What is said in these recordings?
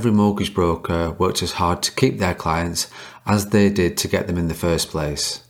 every mortgage broker worked as hard to keep their clients as they did to get them in the first place.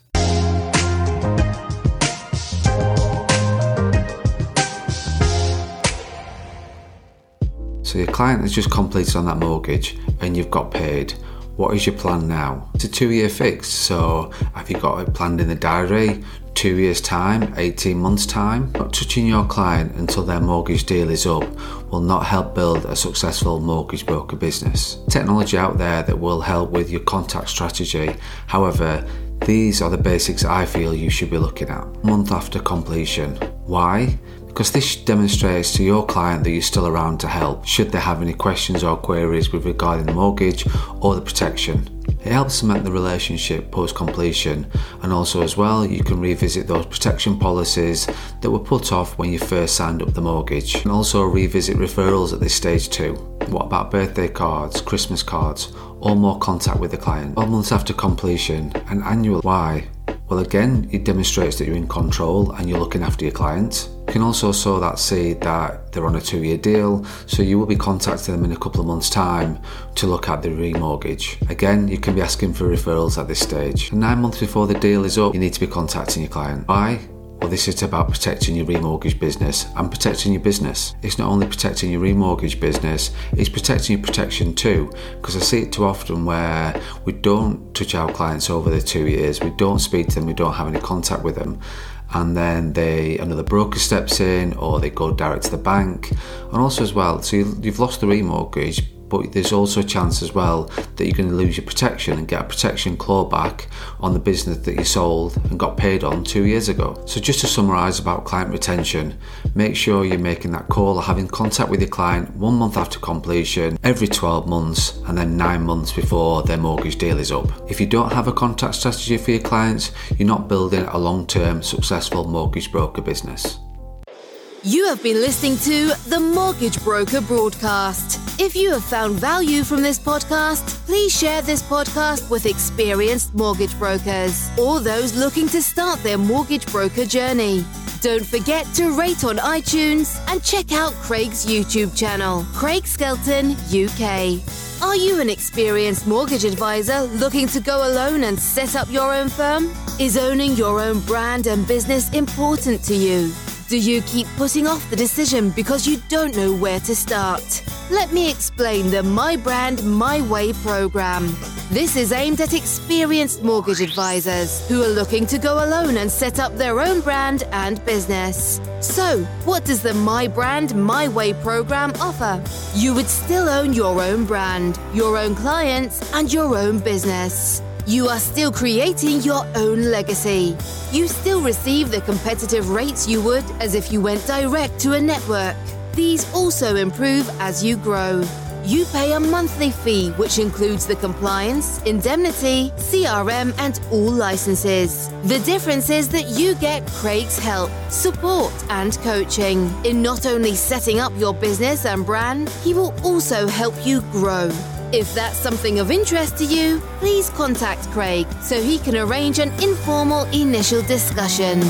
So your client has just completed on that mortgage and you've got paid. What is your plan now? It's a two year fix, so have you got it planned in the diary? Two years' time, 18 months' time? Not touching your client until their mortgage deal is up will not help build a successful mortgage broker business. Technology out there that will help with your contact strategy. However, these are the basics I feel you should be looking at. Month after completion. Why? Because this demonstrates to your client that you're still around to help should they have any questions or queries with regarding the mortgage or the protection. It helps cement the relationship post completion, and also, as well, you can revisit those protection policies that were put off when you first signed up the mortgage, and also revisit referrals at this stage too. What about birthday cards, Christmas cards, or more contact with the client? 12 months after completion, an annual why? Well, again, it demonstrates that you're in control and you're looking after your clients. You can also sow that seed that they're on a two year deal, so you will be contacting them in a couple of months' time to look at the remortgage. Again, you can be asking for referrals at this stage. Nine months before the deal is up, you need to be contacting your client. Why? Well, this is about protecting your remortgage business and protecting your business. It's not only protecting your remortgage business, it's protecting your protection too. Because I see it too often where we don't touch our clients over the two years, we don't speak to them, we don't have any contact with them and then they another broker steps in or they go direct to the bank and also as well so you, have lost the remortgage but there's also a chance as well that you're going to lose your protection and get a protection clawback on the business that you sold and got paid on two years ago. So, just to summarise about client retention, make sure you're making that call or having contact with your client one month after completion, every 12 months, and then nine months before their mortgage deal is up. If you don't have a contact strategy for your clients, you're not building a long term successful mortgage broker business. You have been listening to the Mortgage Broker broadcast. If you have found value from this podcast, please share this podcast with experienced mortgage brokers or those looking to start their mortgage broker journey. Don't forget to rate on iTunes and check out Craig's YouTube channel, Craig Skelton UK. Are you an experienced mortgage advisor looking to go alone and set up your own firm? Is owning your own brand and business important to you? Do you keep putting off the decision because you don't know where to start? Let me explain the My Brand, My Way program. This is aimed at experienced mortgage advisors who are looking to go alone and set up their own brand and business. So, what does the My Brand, My Way program offer? You would still own your own brand, your own clients, and your own business. You are still creating your own legacy. You still receive the competitive rates you would as if you went direct to a network. These also improve as you grow. You pay a monthly fee, which includes the compliance, indemnity, CRM, and all licenses. The difference is that you get Craig's help, support, and coaching in not only setting up your business and brand, he will also help you grow. If that's something of interest to you, please contact Craig so he can arrange an informal initial discussion.